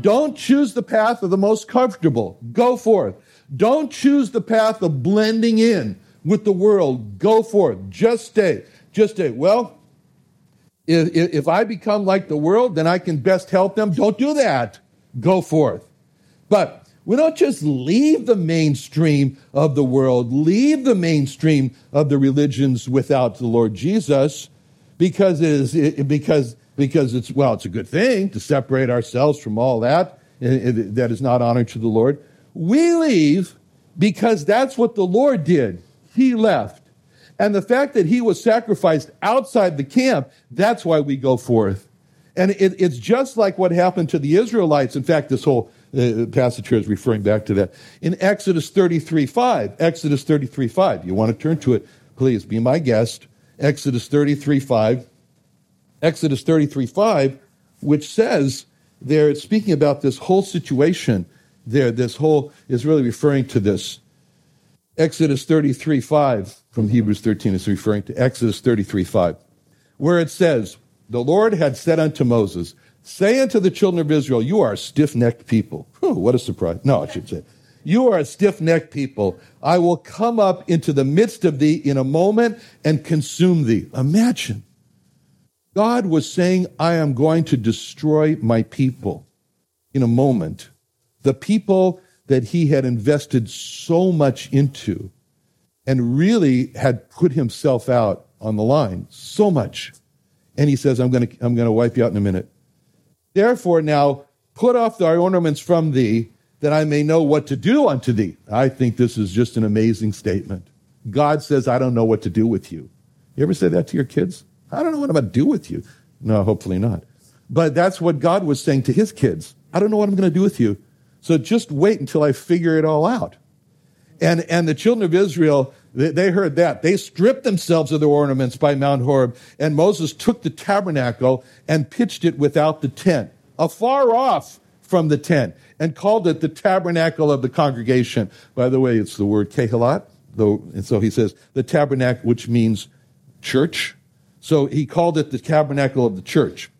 Don't choose the path of the most comfortable. Go forth. Don't choose the path of blending in with the world. Go forth. Just stay. Just stay. Well, if, if I become like the world, then I can best help them. Don't do that. Go forth. But we don't just leave the mainstream of the world, leave the mainstream of the religions without the Lord Jesus because it is because because it's, well, it's a good thing to separate ourselves from all that that is not honor to the Lord. We leave because that's what the Lord did. He left. And the fact that he was sacrificed outside the camp, that's why we go forth. And it, it's just like what happened to the Israelites. In fact, this whole uh, passage here is referring back to that. In Exodus 33 5, Exodus 33 5, you want to turn to it, please be my guest. Exodus 33 5. Exodus 33 5, which says there, it's speaking about this whole situation there. This whole is really referring to this. Exodus 33 5 from Hebrews 13 is referring to Exodus 33 5, where it says, The Lord had said unto Moses, Say unto the children of Israel, You are a stiff necked people. Whew, what a surprise. No, I should say. You are a stiff necked people. I will come up into the midst of thee in a moment and consume thee. Imagine. God was saying, I am going to destroy my people in a moment. The people that he had invested so much into and really had put himself out on the line so much. And he says, I'm going to, I'm going to wipe you out in a minute. Therefore, now put off thy ornaments from thee that I may know what to do unto thee. I think this is just an amazing statement. God says, I don't know what to do with you. You ever say that to your kids? I don't know what I'm going to do with you. No, hopefully not. But that's what God was saying to his kids. I don't know what I'm going to do with you. So just wait until I figure it all out. And, and the children of Israel, they, they heard that. They stripped themselves of their ornaments by Mount Horeb, and Moses took the tabernacle and pitched it without the tent, afar off from the tent, and called it the tabernacle of the congregation. By the way, it's the word kehilat, though, and so he says the tabernacle, which means church, so he called it the tabernacle of the church.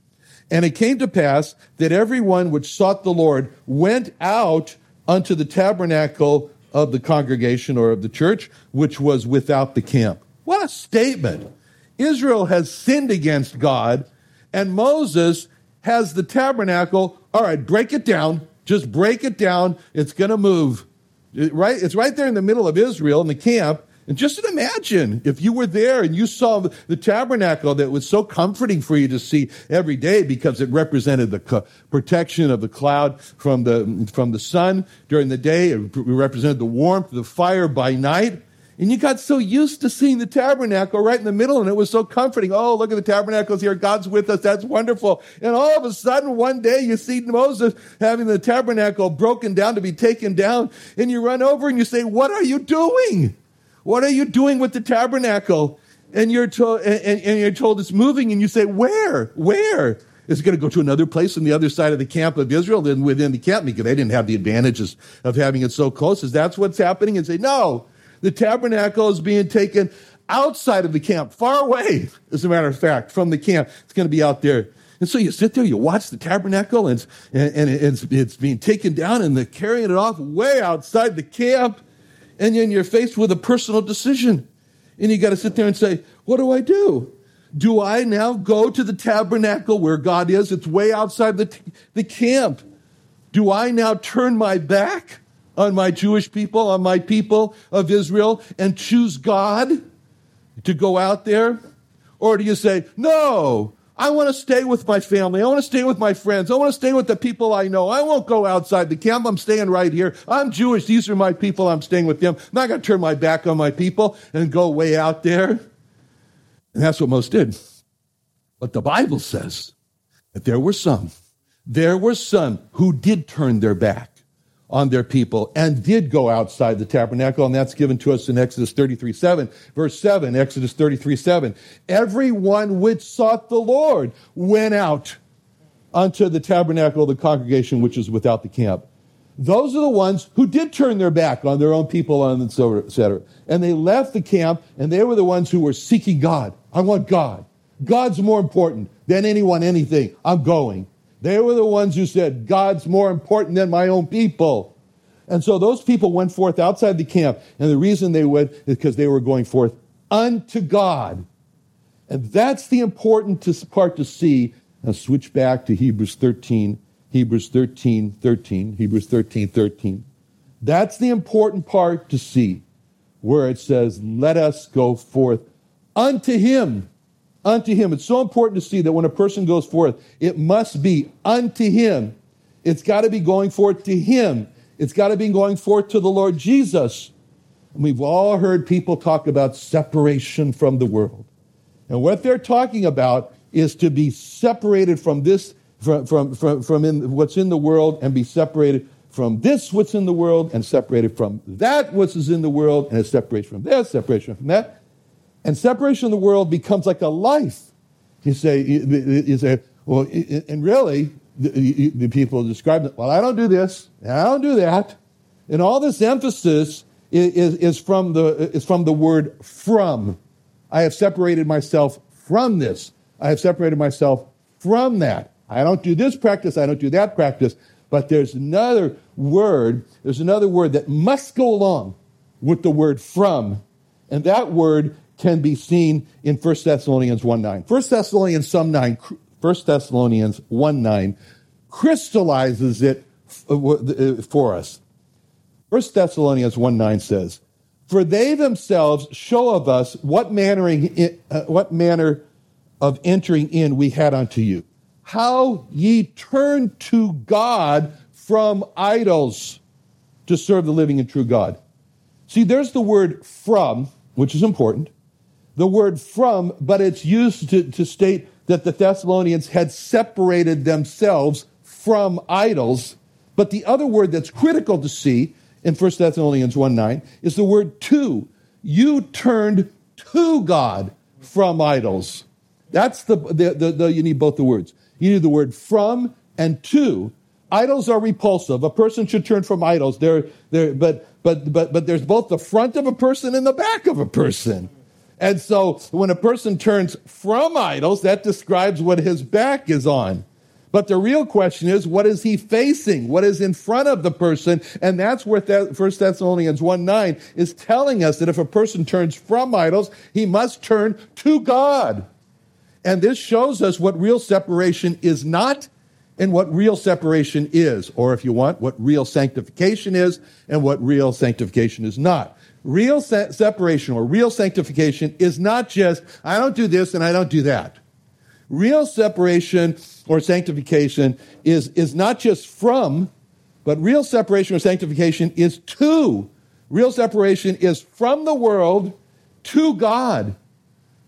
And it came to pass that everyone which sought the Lord went out unto the tabernacle of the congregation or of the church, which was without the camp. What a statement. Israel has sinned against God, and Moses has the tabernacle. All right, break it down. Just break it down. It's going to move. Right? It's right there in the middle of Israel in the camp. And just imagine if you were there and you saw the tabernacle that was so comforting for you to see every day because it represented the protection of the cloud from the, from the sun during the day. It represented the warmth of the fire by night. And you got so used to seeing the tabernacle right in the middle and it was so comforting. Oh, look at the tabernacles here. God's with us. That's wonderful. And all of a sudden, one day you see Moses having the tabernacle broken down to be taken down and you run over and you say, what are you doing? What are you doing with the tabernacle? And you're told, and, and you're told it's moving, and you say, Where? Where? Is it going to go to another place on the other side of the camp of Israel than within the camp? Because they didn't have the advantages of having it so close. Is that's what's happening? And say, No, the tabernacle is being taken outside of the camp, far away, as a matter of fact, from the camp. It's going to be out there. And so you sit there, you watch the tabernacle, and, and, and it's, it's being taken down, and they're carrying it off way outside the camp and then you're faced with a personal decision. And you got to sit there and say, what do I do? Do I now go to the tabernacle where God is? It's way outside the, the camp. Do I now turn my back on my Jewish people, on my people of Israel, and choose God to go out there? Or do you say, no, I want to stay with my family. I want to stay with my friends. I want to stay with the people I know. I won't go outside the camp. I'm staying right here. I'm Jewish. These are my people. I'm staying with them. I'm not going to turn my back on my people and go way out there. And that's what most did. But the Bible says that there were some, there were some who did turn their back on their people and did go outside the tabernacle. And that's given to us in Exodus 33 7, verse 7, Exodus 33 7. Everyone which sought the Lord went out unto the tabernacle of the congregation which is without the camp. Those are the ones who did turn their back on their own people, and et etc. And they left the camp, and they were the ones who were seeking God. I want God. God's more important than anyone, anything. I'm going. They were the ones who said, God's more important than my own people. And so those people went forth outside the camp. And the reason they went is because they were going forth unto God. And that's the important part to see. Now switch back to Hebrews 13, Hebrews 13, 13, Hebrews 13, 13. That's the important part to see where it says, let us go forth unto him unto him. It's so important to see that when a person goes forth, it must be unto him. It's got to be going forth to him. It's got to be going forth to the Lord Jesus. And we've all heard people talk about separation from the world. And what they're talking about is to be separated from this, from, from, from, from in, what's in the world and be separated from this, what's in the world, and separated from that, what's in the world, and is separated from this, separation from that. And separation of the world becomes like a life. You say, you say, well, and really, the, people describe it, well, I don't do this, I don't do that. And all this emphasis is, is, from the, is from the word from. I have separated myself from this. I have separated myself from that. I don't do this practice, I don't do that practice. But there's another word, there's another word that must go along with the word from. And that word can be seen in 1 Thessalonians 1 9. 1 Thessalonians some 9, 1 Thessalonians 1 9 crystallizes it uh, uh, for us. 1 Thessalonians 1 9 says, For they themselves show of us what manner, uh, what manner of entering in we had unto you, how ye turned to God from idols to serve the living and true God. See, there's the word from, which is important the word from, but it's used to, to state that the Thessalonians had separated themselves from idols. But the other word that's critical to see in 1 Thessalonians 1 9 is the word to. You turned to God from idols. That's the, the, the, the, you need both the words. You need the word from and to. Idols are repulsive. A person should turn from idols. They're, they're, but, but, but, but there's both the front of a person and the back of a person. And so when a person turns from idols, that describes what his back is on. But the real question is, what is he facing? What is in front of the person? And that's where that 1 Thessalonians 1 9 is telling us that if a person turns from idols, he must turn to God. And this shows us what real separation is not and what real separation is, or if you want, what real sanctification is and what real sanctification is not. Real se- separation or real sanctification is not just, I don't do this and I don't do that. Real separation or sanctification is, is not just from, but real separation or sanctification is to. Real separation is from the world to God,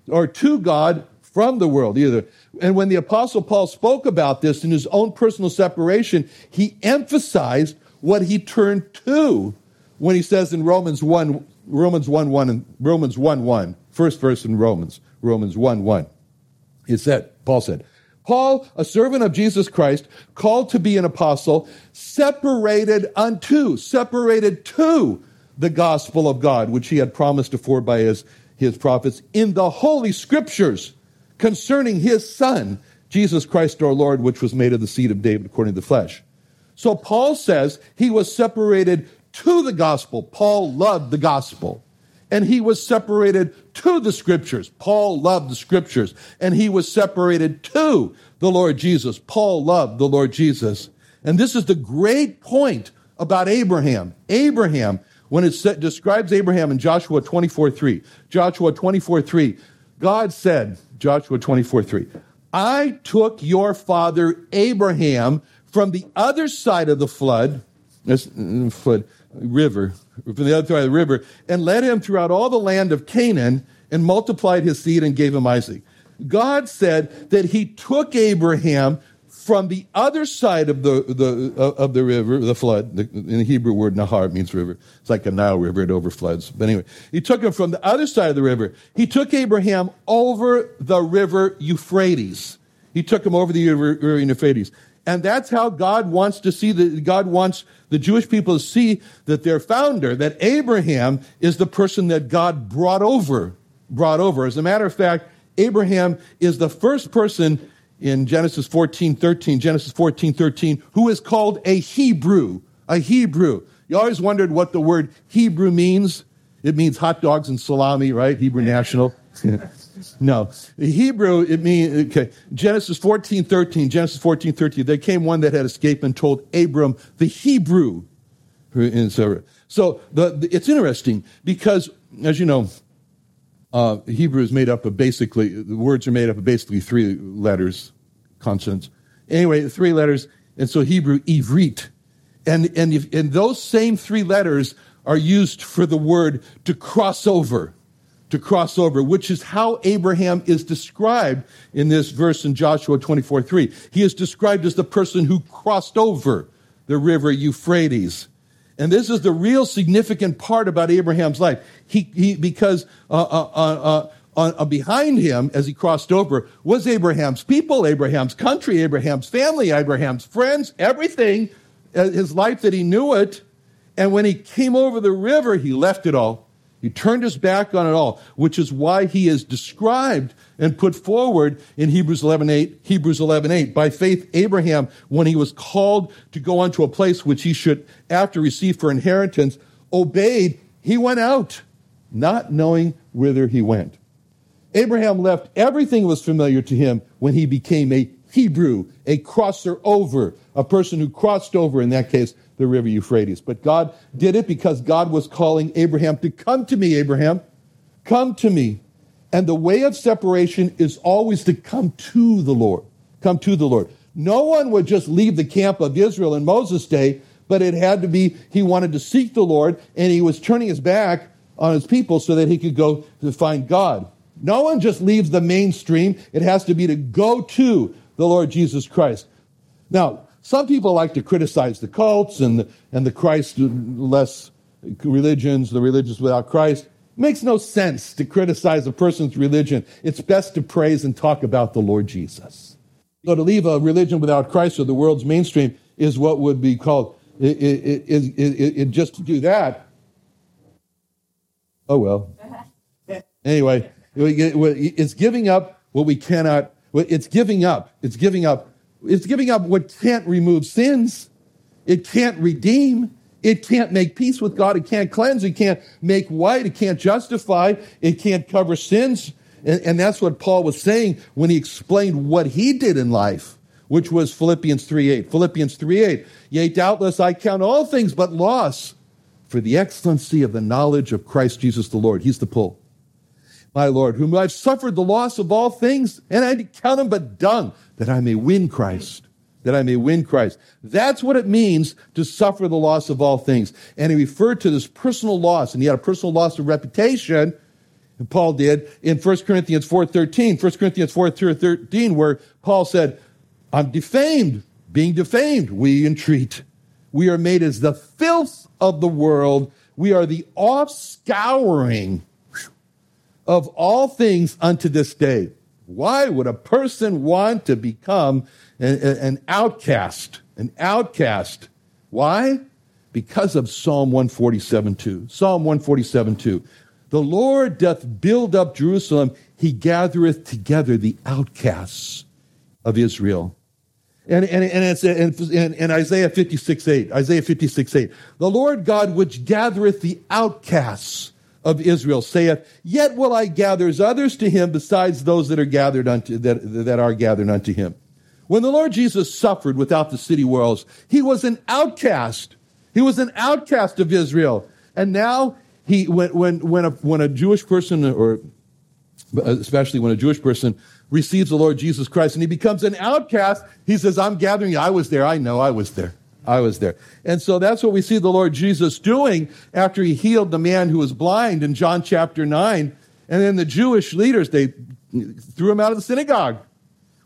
or to God from the world, either. And when the Apostle Paul spoke about this in his own personal separation, he emphasized what he turned to when he says in Romans 1, Romans 1 1 and Romans 1 1, first verse in Romans, Romans 1 1. He said, Paul said, Paul, a servant of Jesus Christ, called to be an apostle, separated unto, separated to the gospel of God, which he had promised afore by his, his prophets in the holy scriptures concerning his son, Jesus Christ our Lord, which was made of the seed of David according to the flesh. So Paul says he was separated to the gospel. Paul loved the gospel. And he was separated to the scriptures. Paul loved the scriptures. And he was separated to the Lord Jesus. Paul loved the Lord Jesus. And this is the great point about Abraham. Abraham, when it describes Abraham in Joshua 24 3, Joshua 24 3, God said, Joshua 24 3, I took your father Abraham from the other side of the flood, this mm, flood river, from the other side of the river, and led him throughout all the land of Canaan and multiplied his seed and gave him Isaac. God said that he took Abraham from the other side of the, the, uh, of the river, the flood. The, in the Hebrew word Nahar means river. It's like a Nile river, it overfloods. But anyway, he took him from the other side of the river. He took Abraham over the river Euphrates. He took him over the river Euphrates. And that's how God wants to see that God wants the Jewish people to see that their founder, that Abraham is the person that God brought over, brought over. As a matter of fact, Abraham is the first person in Genesis 14, 13, Genesis 14, 13, who is called a Hebrew, a Hebrew. You always wondered what the word Hebrew means. It means hot dogs and salami, right? Hebrew national. no. The Hebrew, it means, okay, Genesis 14, 13, Genesis 14, 13, there came one that had escaped and told Abram the Hebrew. So the, the, it's interesting because, as you know, uh, Hebrew is made up of basically, the words are made up of basically three letters, consonants. Anyway, three letters, and so Hebrew, ivrit. And, and, if, and those same three letters are used for the word to cross over, to cross over, which is how Abraham is described in this verse in Joshua 24 3. He is described as the person who crossed over the river Euphrates. And this is the real significant part about Abraham's life. He, he because uh, uh, uh, uh, behind him, as he crossed over, was Abraham's people, Abraham's country, Abraham's family, Abraham's friends, everything, his life that he knew it. And when he came over the river, he left it all he turned his back on it all, which is why he is described and put forward in Hebrews 11:8, Hebrews 11:8. By faith Abraham when he was called to go unto a place which he should after receive for inheritance, obeyed, he went out, not knowing whither he went. Abraham left everything that was familiar to him when he became a Hebrew, a crosser over, a person who crossed over in that case the river Euphrates. But God did it because God was calling Abraham to come to me, Abraham. Come to me. And the way of separation is always to come to the Lord. Come to the Lord. No one would just leave the camp of Israel in Moses' day, but it had to be, he wanted to seek the Lord, and he was turning his back on his people so that he could go to find God. No one just leaves the mainstream. It has to be to go to the Lord Jesus Christ. Now, some people like to criticize the cults and the, and the Christ-less religions, the religions without Christ. It makes no sense to criticize a person's religion. It's best to praise and talk about the Lord Jesus. So to leave a religion without Christ or the world's mainstream is what would be called, it, it, it, it just to do that. Oh well. Anyway, it's giving up what we cannot, it's giving up, it's giving up it's giving up what can't remove sins. It can't redeem. It can't make peace with God. It can't cleanse. It can't make white. It can't justify. It can't cover sins. And, and that's what Paul was saying when he explained what he did in life, which was Philippians 3 8. Philippians 3 8. Yea, doubtless I count all things but loss for the excellency of the knowledge of Christ Jesus the Lord. He's the pull. My Lord, whom I've suffered the loss of all things, and I count them but dung that I may win Christ. That I may win Christ. That's what it means to suffer the loss of all things. And he referred to this personal loss, and he had a personal loss of reputation, and Paul did, in 1 Corinthians 4.13. 1 Corinthians 4.13, where Paul said, I'm defamed, being defamed, we entreat. We are made as the filth of the world. We are the offscouring of all things unto this day. Why would a person want to become an outcast? An outcast. Why? Because of Psalm 147 2. Psalm 147 2. The Lord doth build up Jerusalem, he gathereth together the outcasts of Israel. And, and, and it's in, Isaiah 56 8. Isaiah 56 8. The Lord God which gathereth the outcasts of Israel saith, Yet will I gather others to him besides those that are gathered unto that, that are gathered unto him. When the Lord Jesus suffered without the city walls, he was an outcast. He was an outcast of Israel. And now he, when, when, when, a, when a Jewish person, or especially when a Jewish person receives the Lord Jesus Christ and he becomes an outcast, he says, I'm gathering you. I was there. I know I was there. I was there. And so that's what we see the Lord Jesus doing after he healed the man who was blind in John chapter 9. And then the Jewish leaders, they threw him out of the synagogue,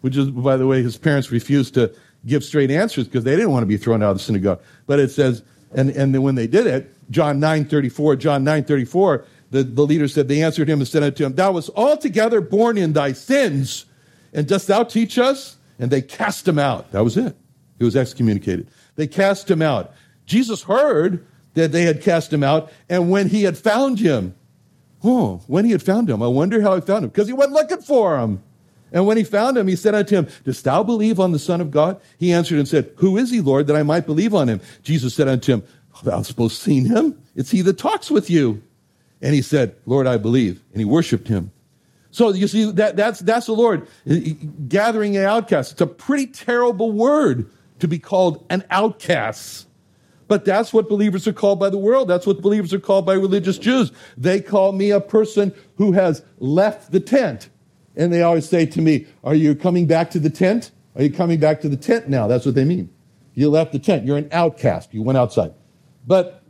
which is, by the way, his parents refused to give straight answers because they didn't want to be thrown out of the synagogue. But it says, and, and when they did it, John 9 34, John 9 34, the, the leader said, They answered him and said unto him, Thou wast altogether born in thy sins, and dost thou teach us? And they cast him out. That was it. He was excommunicated. They cast him out. Jesus heard that they had cast him out, and when he had found him, oh, when he had found him, I wonder how he found him, because he went looking for him. And when he found him, he said unto him, Dost thou believe on the Son of God? He answered and said, Who is he, Lord, that I might believe on him? Jesus said unto him, Thou supposed seen him? It's he that talks with you. And he said, Lord, I believe. And he worshiped him. So you see, that, that's, that's the Lord eh, eh, gathering an outcast. It's a pretty terrible word to be called an outcast. But that's what believers are called by the world. That's what believers are called by religious Jews. They call me a person who has left the tent. And they always say to me, Are you coming back to the tent? Are you coming back to the tent now? That's what they mean. You left the tent. You're an outcast. You went outside. But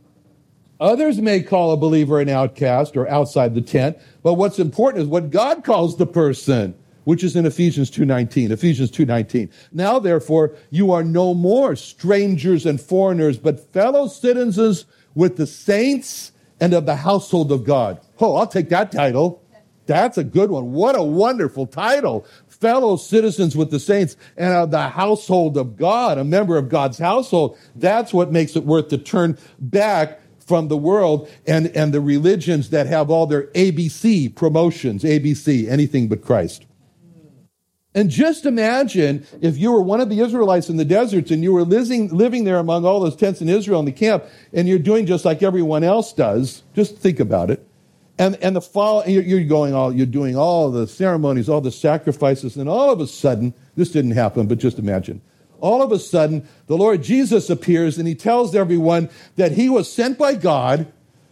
Others may call a believer an outcast or outside the tent, but what's important is what God calls the person, which is in Ephesians 2:19. Ephesians 2:19. Now therefore you are no more strangers and foreigners, but fellow citizens with the saints and of the household of God. Oh, I'll take that title. That's a good one. What a wonderful title. Fellow citizens with the saints and of the household of God, a member of God's household. That's what makes it worth to turn back from the world and, and the religions that have all their ABC promotions, ABC, anything but Christ. And just imagine if you were one of the Israelites in the deserts and you were living, living there among all those tents in Israel in the camp and you're doing just like everyone else does. Just think about it. And, and the fall, you're, going all, you're doing all the ceremonies, all the sacrifices, and all of a sudden, this didn't happen, but just imagine all of a sudden, the Lord Jesus appears and he tells everyone that he was sent by God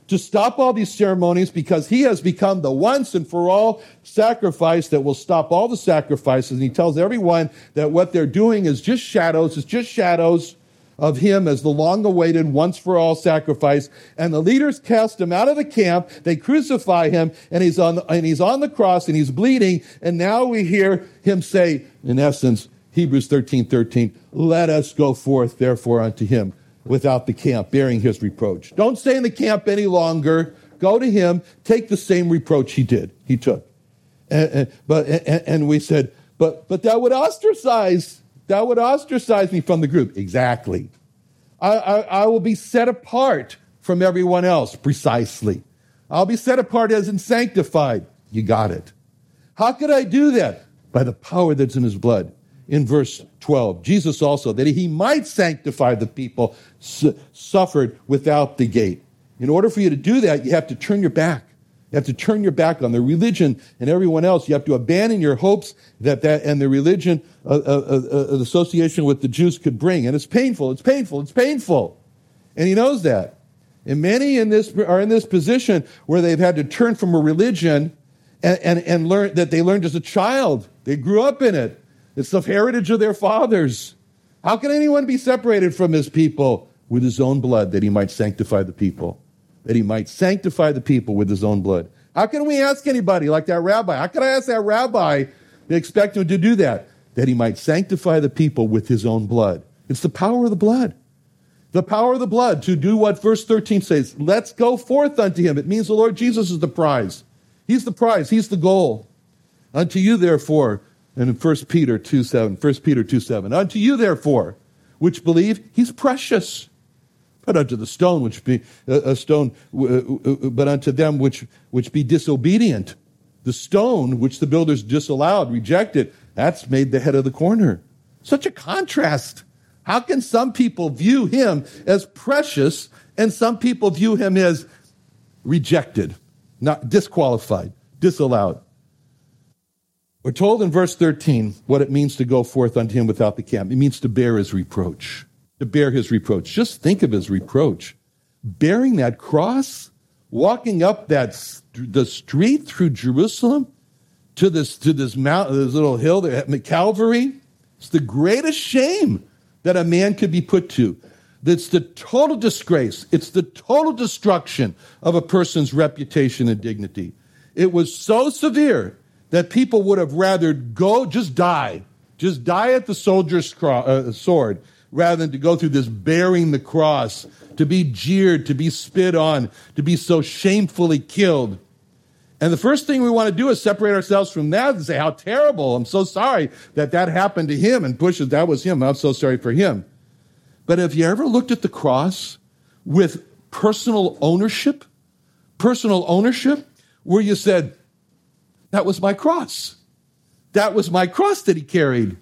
to stop all these ceremonies because he has become the once and for all sacrifice that will stop all the sacrifices. And he tells everyone that what they're doing is just shadows, it's just shadows of him as the long awaited once for all sacrifice. And the leaders cast him out of the camp. They crucify him and he's on, and he's on the cross and he's bleeding. And now we hear him say, in essence, Hebrews 13 13, let us go forth therefore unto him without the camp, bearing his reproach. Don't stay in the camp any longer. Go to him, take the same reproach he did, he took. And, and but, and, and we said, but, but that would ostracize, that would ostracize me from the group. Exactly. I, I, I will be set apart from everyone else, precisely. I'll be set apart as in sanctified. You got it. How could I do that? By the power that's in his blood in verse 12. Jesus also, that he might sanctify the people, su- suffered without the gate. In order for you to do that, you have to turn your back. You have to turn your back on the religion and everyone else. You have to abandon your hopes that that and the religion, uh, uh, uh, uh association with the Jews could bring. And it's painful. It's painful. It's painful. And he knows that. And many in this are in this position where they've had to turn from a religion and, and, and learn that they learned as a child. They grew up in it. It's the heritage of their fathers. How can anyone be separated from his people? With his own blood, that he might sanctify the people. That he might sanctify the people with his own blood. How can we ask anybody like that rabbi? How can I ask that rabbi to expect him to do that? That he might sanctify the people with his own blood. It's the power of the blood. The power of the blood to do what verse 13 says. Let's go forth unto him. It means the Lord Jesus is the prize. He's the prize. He's the goal. Unto you, therefore, and in 1 Peter 2 7, 1 Peter 2 7, unto you therefore, which believe, he's precious. But unto the stone which be a stone, uh, uh, but unto them which which be disobedient, the stone which the builders disallowed, rejected, that's made the head of the corner. Such a contrast. How can some people view him as precious and some people view him as rejected, not disqualified, disallowed? We're told in verse 13 what it means to go forth unto him without the camp. It means to bear his reproach. To bear his reproach. Just think of his reproach. Bearing that cross, walking up that the street through Jerusalem to this to this mountain, this little hill there at Calvary. It's the greatest shame that a man could be put to. That's the total disgrace. It's the total destruction of a person's reputation and dignity. It was so severe that people would have rather go, just die, just die at the soldier's cro- uh, sword, rather than to go through this bearing the cross, to be jeered, to be spit on, to be so shamefully killed. And the first thing we want to do is separate ourselves from that and say, how terrible. I'm so sorry that that happened to him and pushes, that was him. I'm so sorry for him. But have you ever looked at the cross with personal ownership? Personal ownership? Where you said, that was my cross. That was my cross that he carried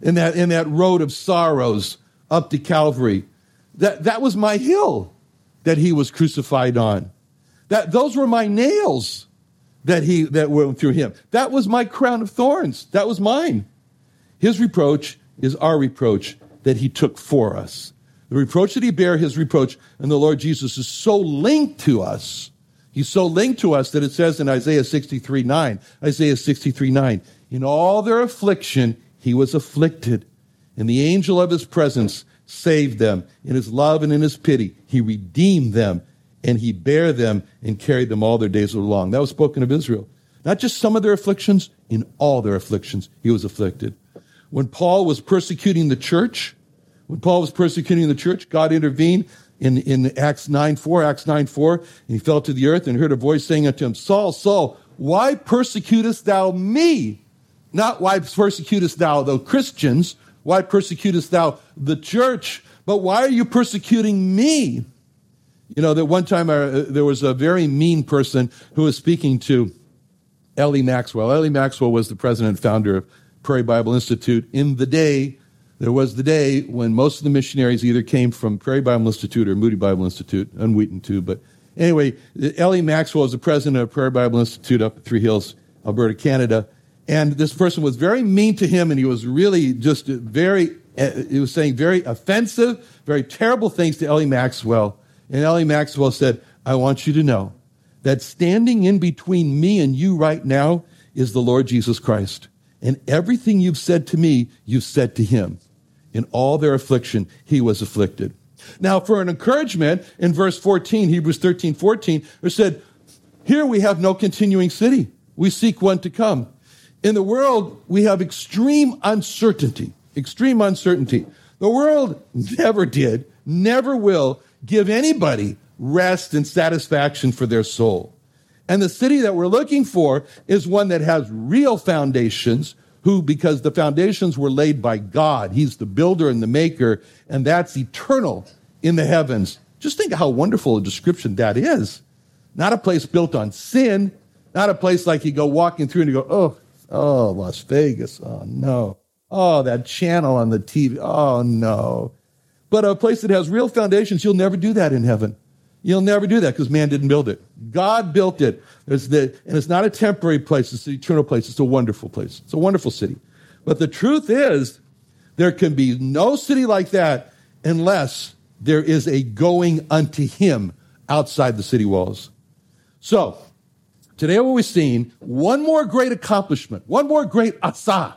in that, in that road of sorrows up to Calvary. That, that was my hill that he was crucified on. That, those were my nails that he that went through him. That was my crown of thorns. That was mine. His reproach is our reproach that he took for us. The reproach that he bare, his reproach, and the Lord Jesus is so linked to us He's so linked to us that it says in Isaiah 63 9, Isaiah 63 9, in all their affliction, he was afflicted, and the angel of his presence saved them. In his love and in his pity, he redeemed them, and he bare them and carried them all their days along. That was spoken of Israel. Not just some of their afflictions, in all their afflictions, he was afflicted. When Paul was persecuting the church, when Paul was persecuting the church, God intervened in, in Acts 9 4, Acts 9 4, and he fell to the earth and heard a voice saying unto him, Saul, Saul, why persecutest thou me? Not why persecutest thou the Christians, why persecutest thou the church, but why are you persecuting me? You know, that one time uh, there was a very mean person who was speaking to L.E. Maxwell. L.E. Maxwell was the president and founder of Prairie Bible Institute in the day there was the day when most of the missionaries either came from Prairie Bible Institute or Moody Bible Institute, and Wheaton too. But anyway, L.E. Maxwell was the president of Prairie Bible Institute up at Three Hills, Alberta, Canada. And this person was very mean to him, and he was really just very, eh, he was saying very offensive, very terrible things to L.E. Maxwell. And L.E. Maxwell said, I want you to know that standing in between me and you right now is the Lord Jesus Christ. And everything you've said to me, you've said to him. In all their affliction, he was afflicted. Now, for an encouragement, in verse 14, Hebrews 13, 14, it said, Here we have no continuing city. We seek one to come. In the world, we have extreme uncertainty. Extreme uncertainty. The world never did, never will give anybody rest and satisfaction for their soul. And the city that we're looking for is one that has real foundations, who, because the foundations were laid by God, He's the builder and the maker, and that's eternal in the heavens. Just think of how wonderful a description that is. Not a place built on sin, not a place like you go walking through and you go, oh, oh, Las Vegas, oh no. Oh, that channel on the TV, oh no. But a place that has real foundations, you'll never do that in heaven. You'll never do that because man didn't build it. God built it. The, and it's not a temporary place, it's an eternal place. It's a wonderful place. It's a wonderful city. But the truth is, there can be no city like that unless there is a going unto him outside the city walls. So, today what we've seen, one more great accomplishment, one more great asa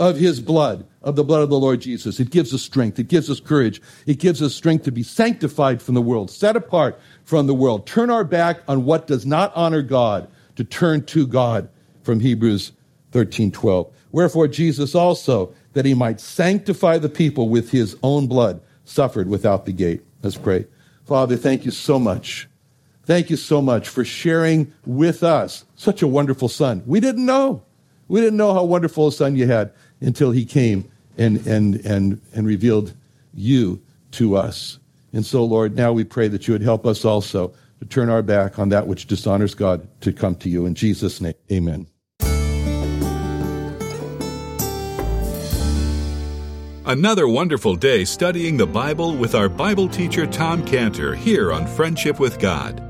of his blood, of the blood of the Lord Jesus. It gives us strength. It gives us courage. It gives us strength to be sanctified from the world, set apart from the world, turn our back on what does not honor God, to turn to God from Hebrews 13 12. Wherefore, Jesus also, that he might sanctify the people with his own blood, suffered without the gate. Let's pray. Father, thank you so much. Thank you so much for sharing with us such a wonderful son. We didn't know. We didn't know how wonderful a son you had until he came and, and, and, and revealed you to us. And so, Lord, now we pray that you would help us also to turn our back on that which dishonors God to come to you. In Jesus' name, amen. Another wonderful day studying the Bible with our Bible teacher Tom Cantor here on Friendship with God.